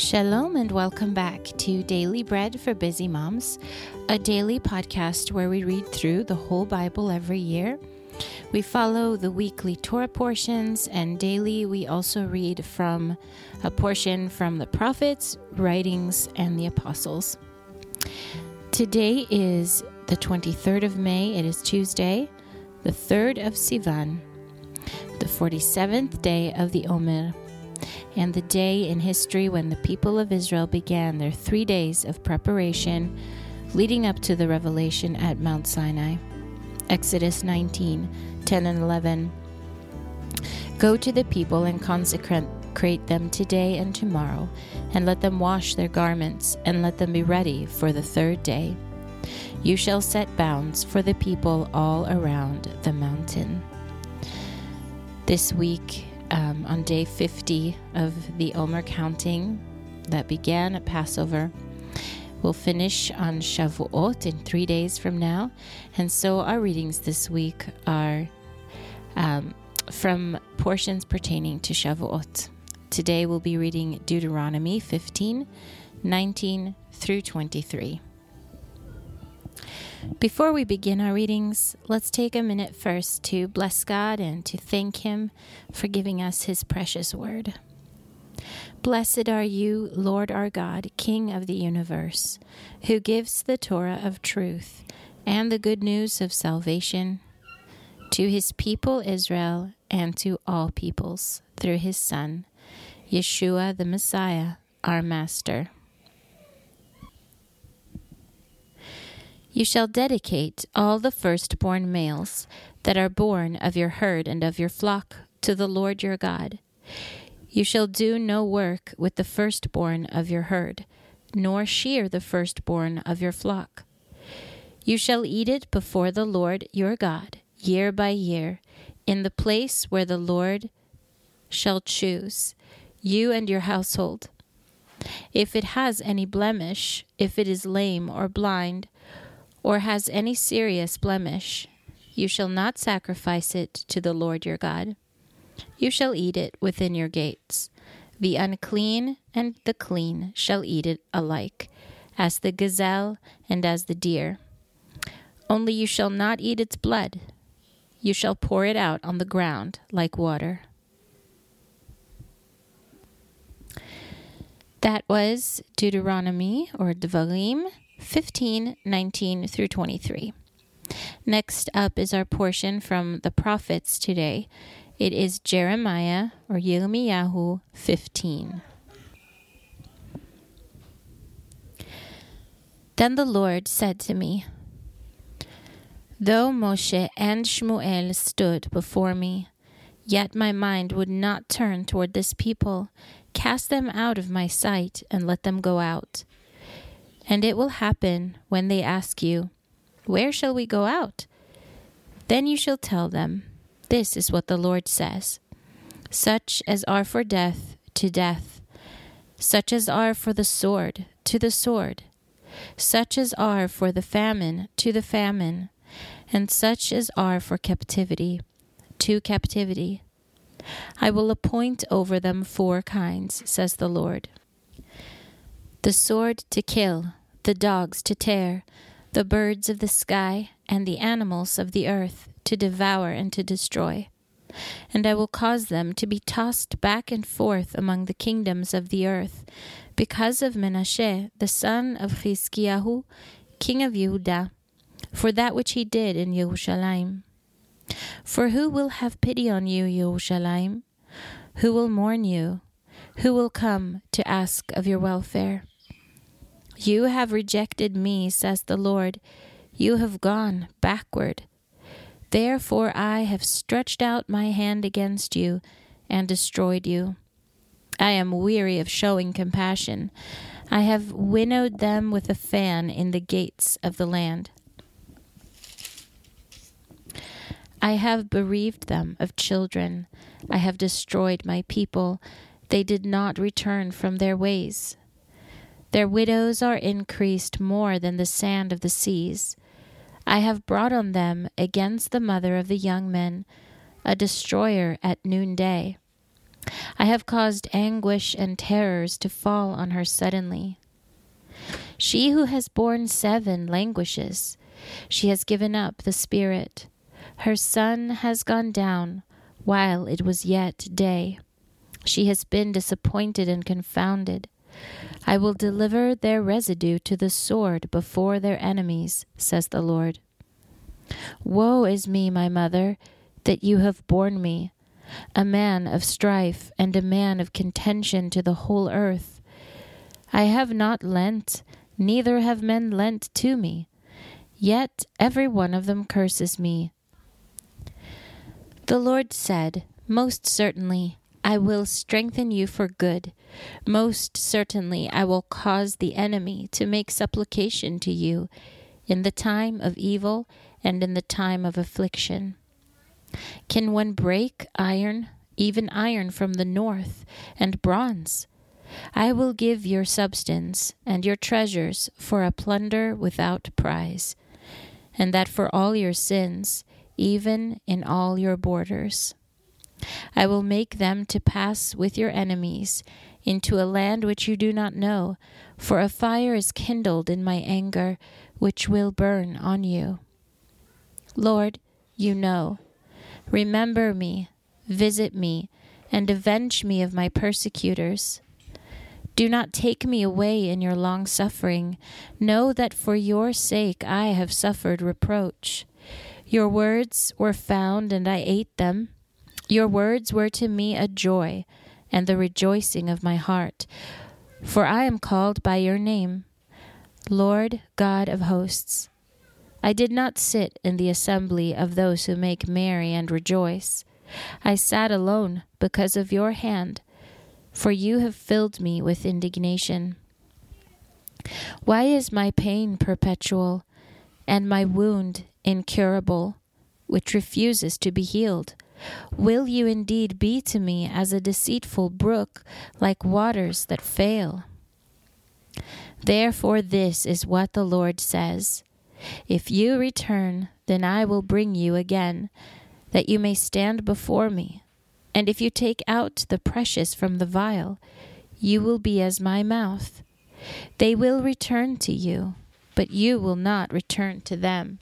Shalom and welcome back to Daily Bread for Busy Moms, a daily podcast where we read through the whole Bible every year. We follow the weekly Torah portions, and daily we also read from a portion from the prophets, writings, and the apostles. Today is the 23rd of May, it is Tuesday, the 3rd of Sivan, the 47th day of the Omer and the day in history when the people of Israel began their three days of preparation leading up to the revelation at Mount Sinai. Exodus 19 10 and 11. Go to the people and consecrate them today and tomorrow, and let them wash their garments, and let them be ready for the third day. You shall set bounds for the people all around the mountain. This week, um, on day 50 of the Omer counting that began at Passover. We'll finish on Shavuot in three days from now. And so our readings this week are um, from portions pertaining to Shavuot. Today we'll be reading Deuteronomy 15, 19 through 23. Before we begin our readings, let's take a minute first to bless God and to thank Him for giving us His precious word. Blessed are you, Lord our God, King of the universe, who gives the Torah of truth and the good news of salvation to His people Israel and to all peoples through His Son, Yeshua the Messiah, our Master. You shall dedicate all the firstborn males that are born of your herd and of your flock to the Lord your God. You shall do no work with the firstborn of your herd, nor shear the firstborn of your flock. You shall eat it before the Lord your God, year by year, in the place where the Lord shall choose, you and your household. If it has any blemish, if it is lame or blind, or has any serious blemish, you shall not sacrifice it to the Lord your God. You shall eat it within your gates. The unclean and the clean shall eat it alike, as the gazelle and as the deer. Only you shall not eat its blood. You shall pour it out on the ground like water. That was Deuteronomy or Devarim 15, 19 through 23. Next up is our portion from the prophets today. It is Jeremiah or Yirmiyahu 15. Then the Lord said to me, Though Moshe and Shmuel stood before me, yet my mind would not turn toward this people. Cast them out of my sight and let them go out. And it will happen when they ask you, Where shall we go out? Then you shall tell them, This is what the Lord says Such as are for death, to death, such as are for the sword, to the sword, such as are for the famine, to the famine, and such as are for captivity, to captivity. I will appoint over them four kinds, says the Lord the sword to kill, the dogs to tear, the birds of the sky, and the animals of the earth to devour and to destroy. And I will cause them to be tossed back and forth among the kingdoms of the earth, because of Menashe, the son of Chizkiyahu, king of Yehudah, for that which he did in Jerusalem. For who will have pity on you, Jerusalem? Who will mourn you? Who will come to ask of your welfare? You have rejected me, says the Lord. You have gone backward. Therefore I have stretched out my hand against you and destroyed you. I am weary of showing compassion. I have winnowed them with a fan in the gates of the land. I have bereaved them of children. I have destroyed my people. They did not return from their ways. Their widows are increased more than the sand of the seas. I have brought on them against the mother of the young men a destroyer at noonday. I have caused anguish and terrors to fall on her suddenly. She who has borne seven languishes. She has given up the spirit. Her sun has gone down while it was yet day. She has been disappointed and confounded. I will deliver their residue to the sword before their enemies, says the Lord. Woe is me, my mother, that you have borne me, a man of strife and a man of contention to the whole earth. I have not lent, neither have men lent to me, yet every one of them curses me. The Lord said, Most certainly, I will strengthen you for good. Most certainly, I will cause the enemy to make supplication to you in the time of evil and in the time of affliction. Can one break iron, even iron from the north, and bronze? I will give your substance and your treasures for a plunder without prize, and that for all your sins, even in all your borders. I will make them to pass with your enemies into a land which you do not know, for a fire is kindled in my anger, which will burn on you. Lord, you know. Remember me, visit me, and avenge me of my persecutors. Do not take me away in your long suffering. Know that for your sake I have suffered reproach. Your words were found, and I ate them. Your words were to me a joy and the rejoicing of my heart. For I am called by your name, Lord God of hosts. I did not sit in the assembly of those who make merry and rejoice. I sat alone because of your hand, for you have filled me with indignation. Why is my pain perpetual, and my wound incurable, which refuses to be healed? Will you indeed be to me as a deceitful brook, like waters that fail? Therefore, this is what the Lord says If you return, then I will bring you again, that you may stand before me. And if you take out the precious from the vial, you will be as my mouth. They will return to you, but you will not return to them.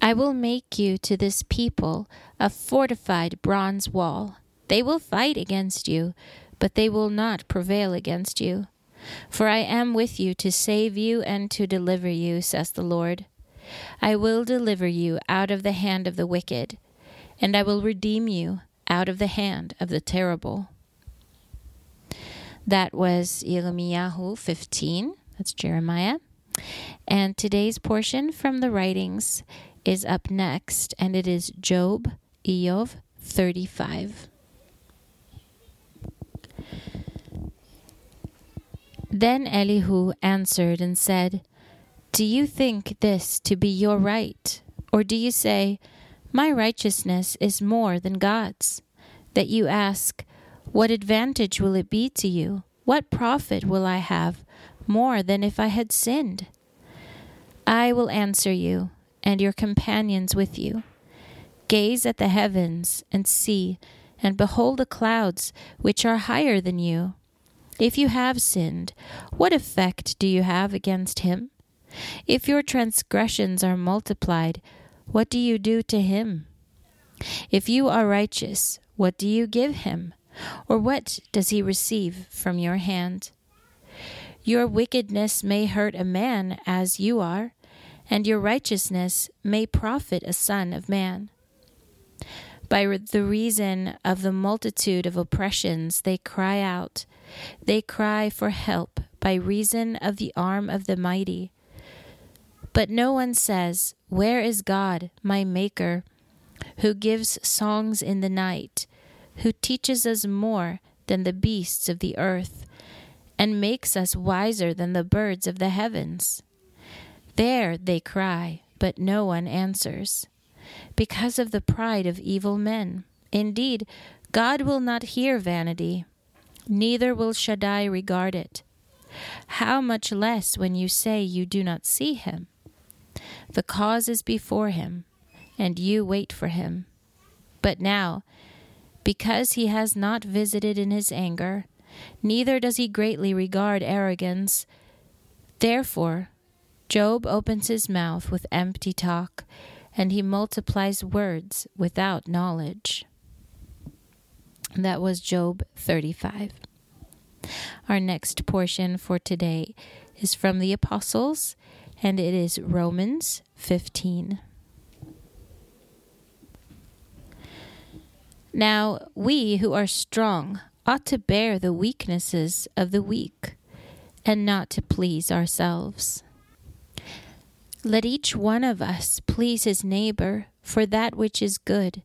I will make you to this people a fortified bronze wall. They will fight against you, but they will not prevail against you. For I am with you to save you and to deliver you, says the Lord. I will deliver you out of the hand of the wicked, and I will redeem you out of the hand of the terrible. That was Yirmiyahu 15. That's Jeremiah. And today's portion from the writings is up next, and it is Job, Iyov 35. Then Elihu answered and said, Do you think this to be your right? Or do you say, My righteousness is more than God's? That you ask, What advantage will it be to you? What profit will I have more than if I had sinned? I will answer you and your companions with you. Gaze at the heavens and see, and behold the clouds which are higher than you. If you have sinned, what effect do you have against him? If your transgressions are multiplied, what do you do to him? If you are righteous, what do you give him? Or what does he receive from your hand? Your wickedness may hurt a man as you are, and your righteousness may profit a son of man. By the reason of the multitude of oppressions, they cry out. They cry for help by reason of the arm of the mighty. But no one says, Where is God, my Maker, who gives songs in the night, who teaches us more than the beasts of the earth, and makes us wiser than the birds of the heavens? There they cry, but no one answers. Because of the pride of evil men. Indeed, God will not hear vanity, neither will Shaddai regard it. How much less when you say you do not see him? The cause is before him, and you wait for him. But now, because he has not visited in his anger, neither does he greatly regard arrogance. Therefore, Job opens his mouth with empty talk, and he multiplies words without knowledge. That was Job 35. Our next portion for today is from the Apostles, and it is Romans 15. Now, we who are strong ought to bear the weaknesses of the weak, and not to please ourselves. Let each one of us please his neighbor for that which is good,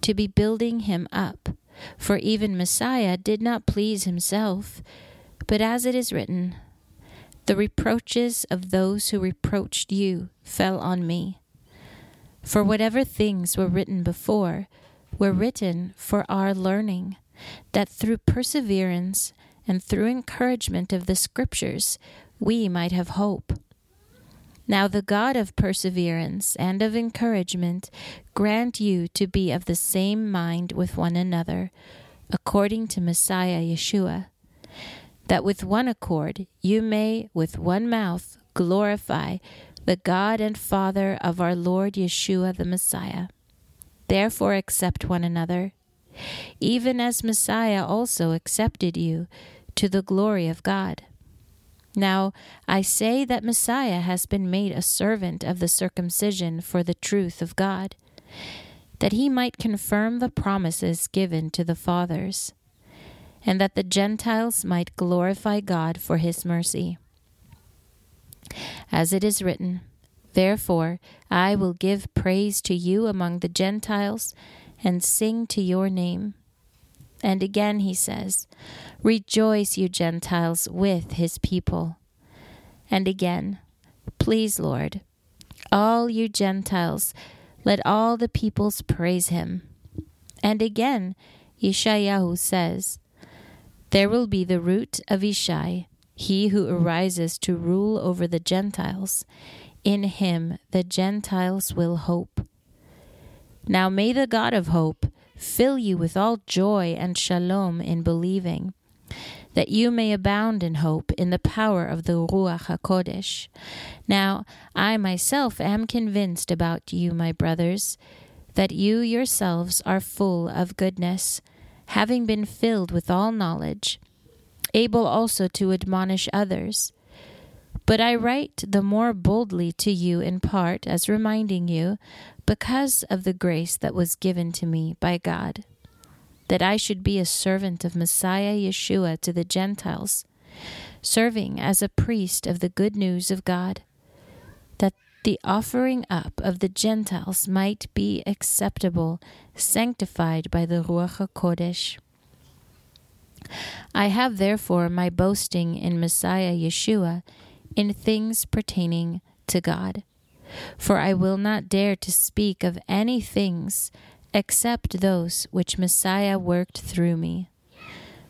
to be building him up. For even Messiah did not please himself, but as it is written, The reproaches of those who reproached you fell on me. For whatever things were written before, were written for our learning, that through perseverance and through encouragement of the Scriptures we might have hope. Now the God of perseverance and of encouragement grant you to be of the same mind with one another, according to Messiah Yeshua, that with one accord you may with one mouth glorify the God and Father of our Lord Yeshua the Messiah. Therefore, accept one another, even as Messiah also accepted you, to the glory of God. Now, I say that Messiah has been made a servant of the circumcision for the truth of God, that he might confirm the promises given to the fathers, and that the Gentiles might glorify God for his mercy. As it is written, Therefore, I will give praise to you among the Gentiles and sing to your name. And again he says, Rejoice, you Gentiles, with his people. And again, Please, Lord, all you Gentiles, let all the peoples praise him. And again, Yeshayahu says, There will be the root of Ishai, he who arises to rule over the Gentiles in him the Gentiles will hope. Now may the God of hope fill you with all joy and shalom in believing, that you may abound in hope in the power of the Ruach HaKodesh. Now I myself am convinced about you, my brothers, that you yourselves are full of goodness, having been filled with all knowledge, able also to admonish others. But I write the more boldly to you in part as reminding you, because of the grace that was given to me by God, that I should be a servant of Messiah Yeshua to the Gentiles, serving as a priest of the good news of God, that the offering up of the Gentiles might be acceptable, sanctified by the Ruach HaKodesh. I have therefore my boasting in Messiah Yeshua in things pertaining to God. For I will not dare to speak of any things except those which Messiah worked through me.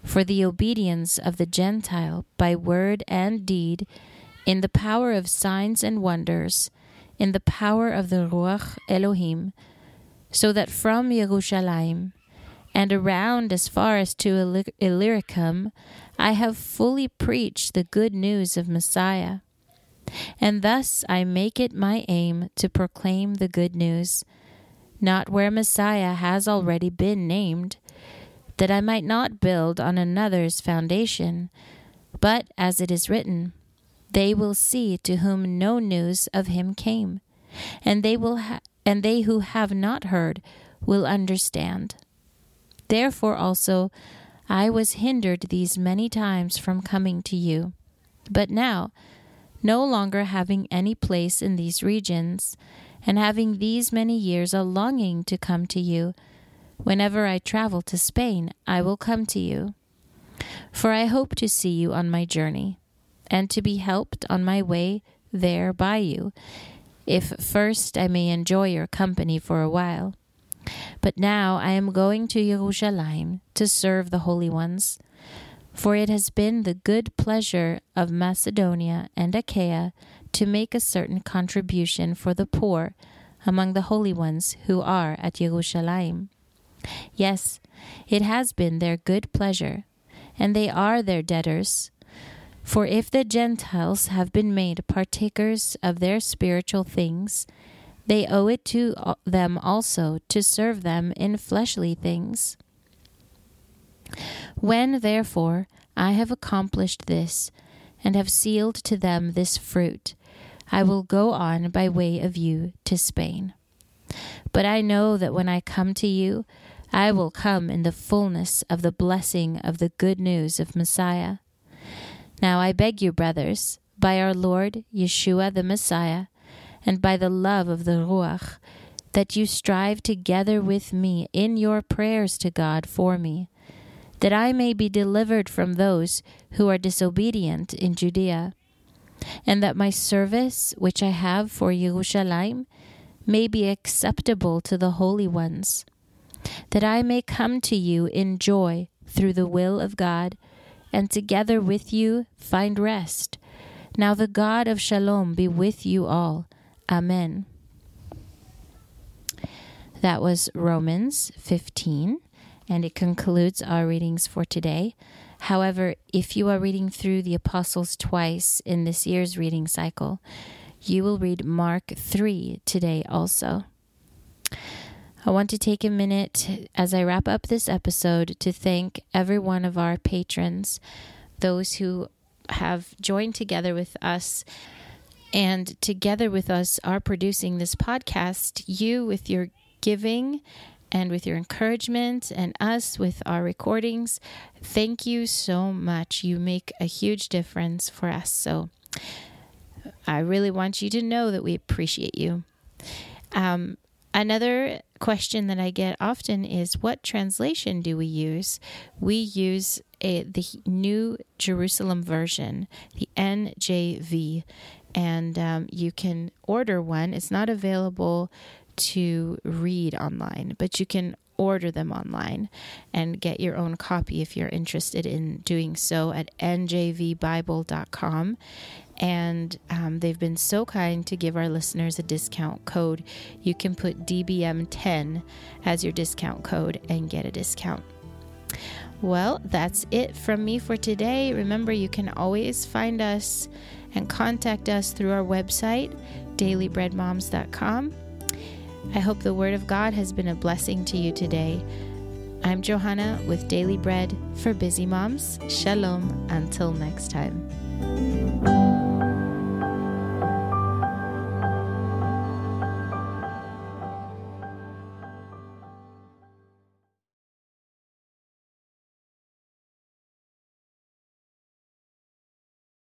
For the obedience of the Gentile by word and deed, in the power of signs and wonders, in the power of the Ruach Elohim, so that from Jerusalem and around as far as to Illyricum I have fully preached the good news of Messiah. And thus I make it my aim to proclaim the good news, not where Messiah has already been named, that I might not build on another's foundation, but as it is written, they will see to whom no news of him came, and they will ha- and they who have not heard will understand. Therefore also I was hindered these many times from coming to you. But now, no longer having any place in these regions, and having these many years a longing to come to you, whenever I travel to Spain, I will come to you. For I hope to see you on my journey, and to be helped on my way there by you, if first I may enjoy your company for a while. But now I am going to Jerusalem to serve the holy ones. For it has been the good pleasure of Macedonia and Achaia to make a certain contribution for the poor among the holy ones who are at Jerusalem. Yes, it has been their good pleasure, and they are their debtors. For if the Gentiles have been made partakers of their spiritual things, they owe it to uh, them also to serve them in fleshly things. When, therefore, I have accomplished this, and have sealed to them this fruit, I will go on by way of you to Spain. But I know that when I come to you, I will come in the fullness of the blessing of the good news of Messiah. Now I beg you, brothers, by our Lord Yeshua the Messiah, and by the love of the Ruach, that you strive together with me in your prayers to God for me, that I may be delivered from those who are disobedient in Judea, and that my service which I have for Jerusalem may be acceptable to the holy ones that I may come to you in joy through the will of God, and together with you find rest. Now the God of Shalom be with you all. Amen. That was Romans 15, and it concludes our readings for today. However, if you are reading through the Apostles twice in this year's reading cycle, you will read Mark 3 today also. I want to take a minute as I wrap up this episode to thank every one of our patrons, those who have joined together with us and together with us are producing this podcast. You with your giving and with your encouragement, and us with our recordings. Thank you so much. You make a huge difference for us. So I really want you to know that we appreciate you. Um, Another question that I get often is what translation do we use? We use a, the New Jerusalem Version, the NJV, and um, you can order one. It's not available to read online, but you can order them online and get your own copy if you're interested in doing so at njvbible.com and um, they've been so kind to give our listeners a discount code. You can put DBM10 as your discount code and get a discount. Well, that's it from me for today. Remember, you can always find us and contact us through our website, dailybreadmoms.com. I hope the Word of God has been a blessing to you today. I'm Johanna with Daily Bread for Busy Moms. Shalom until next time.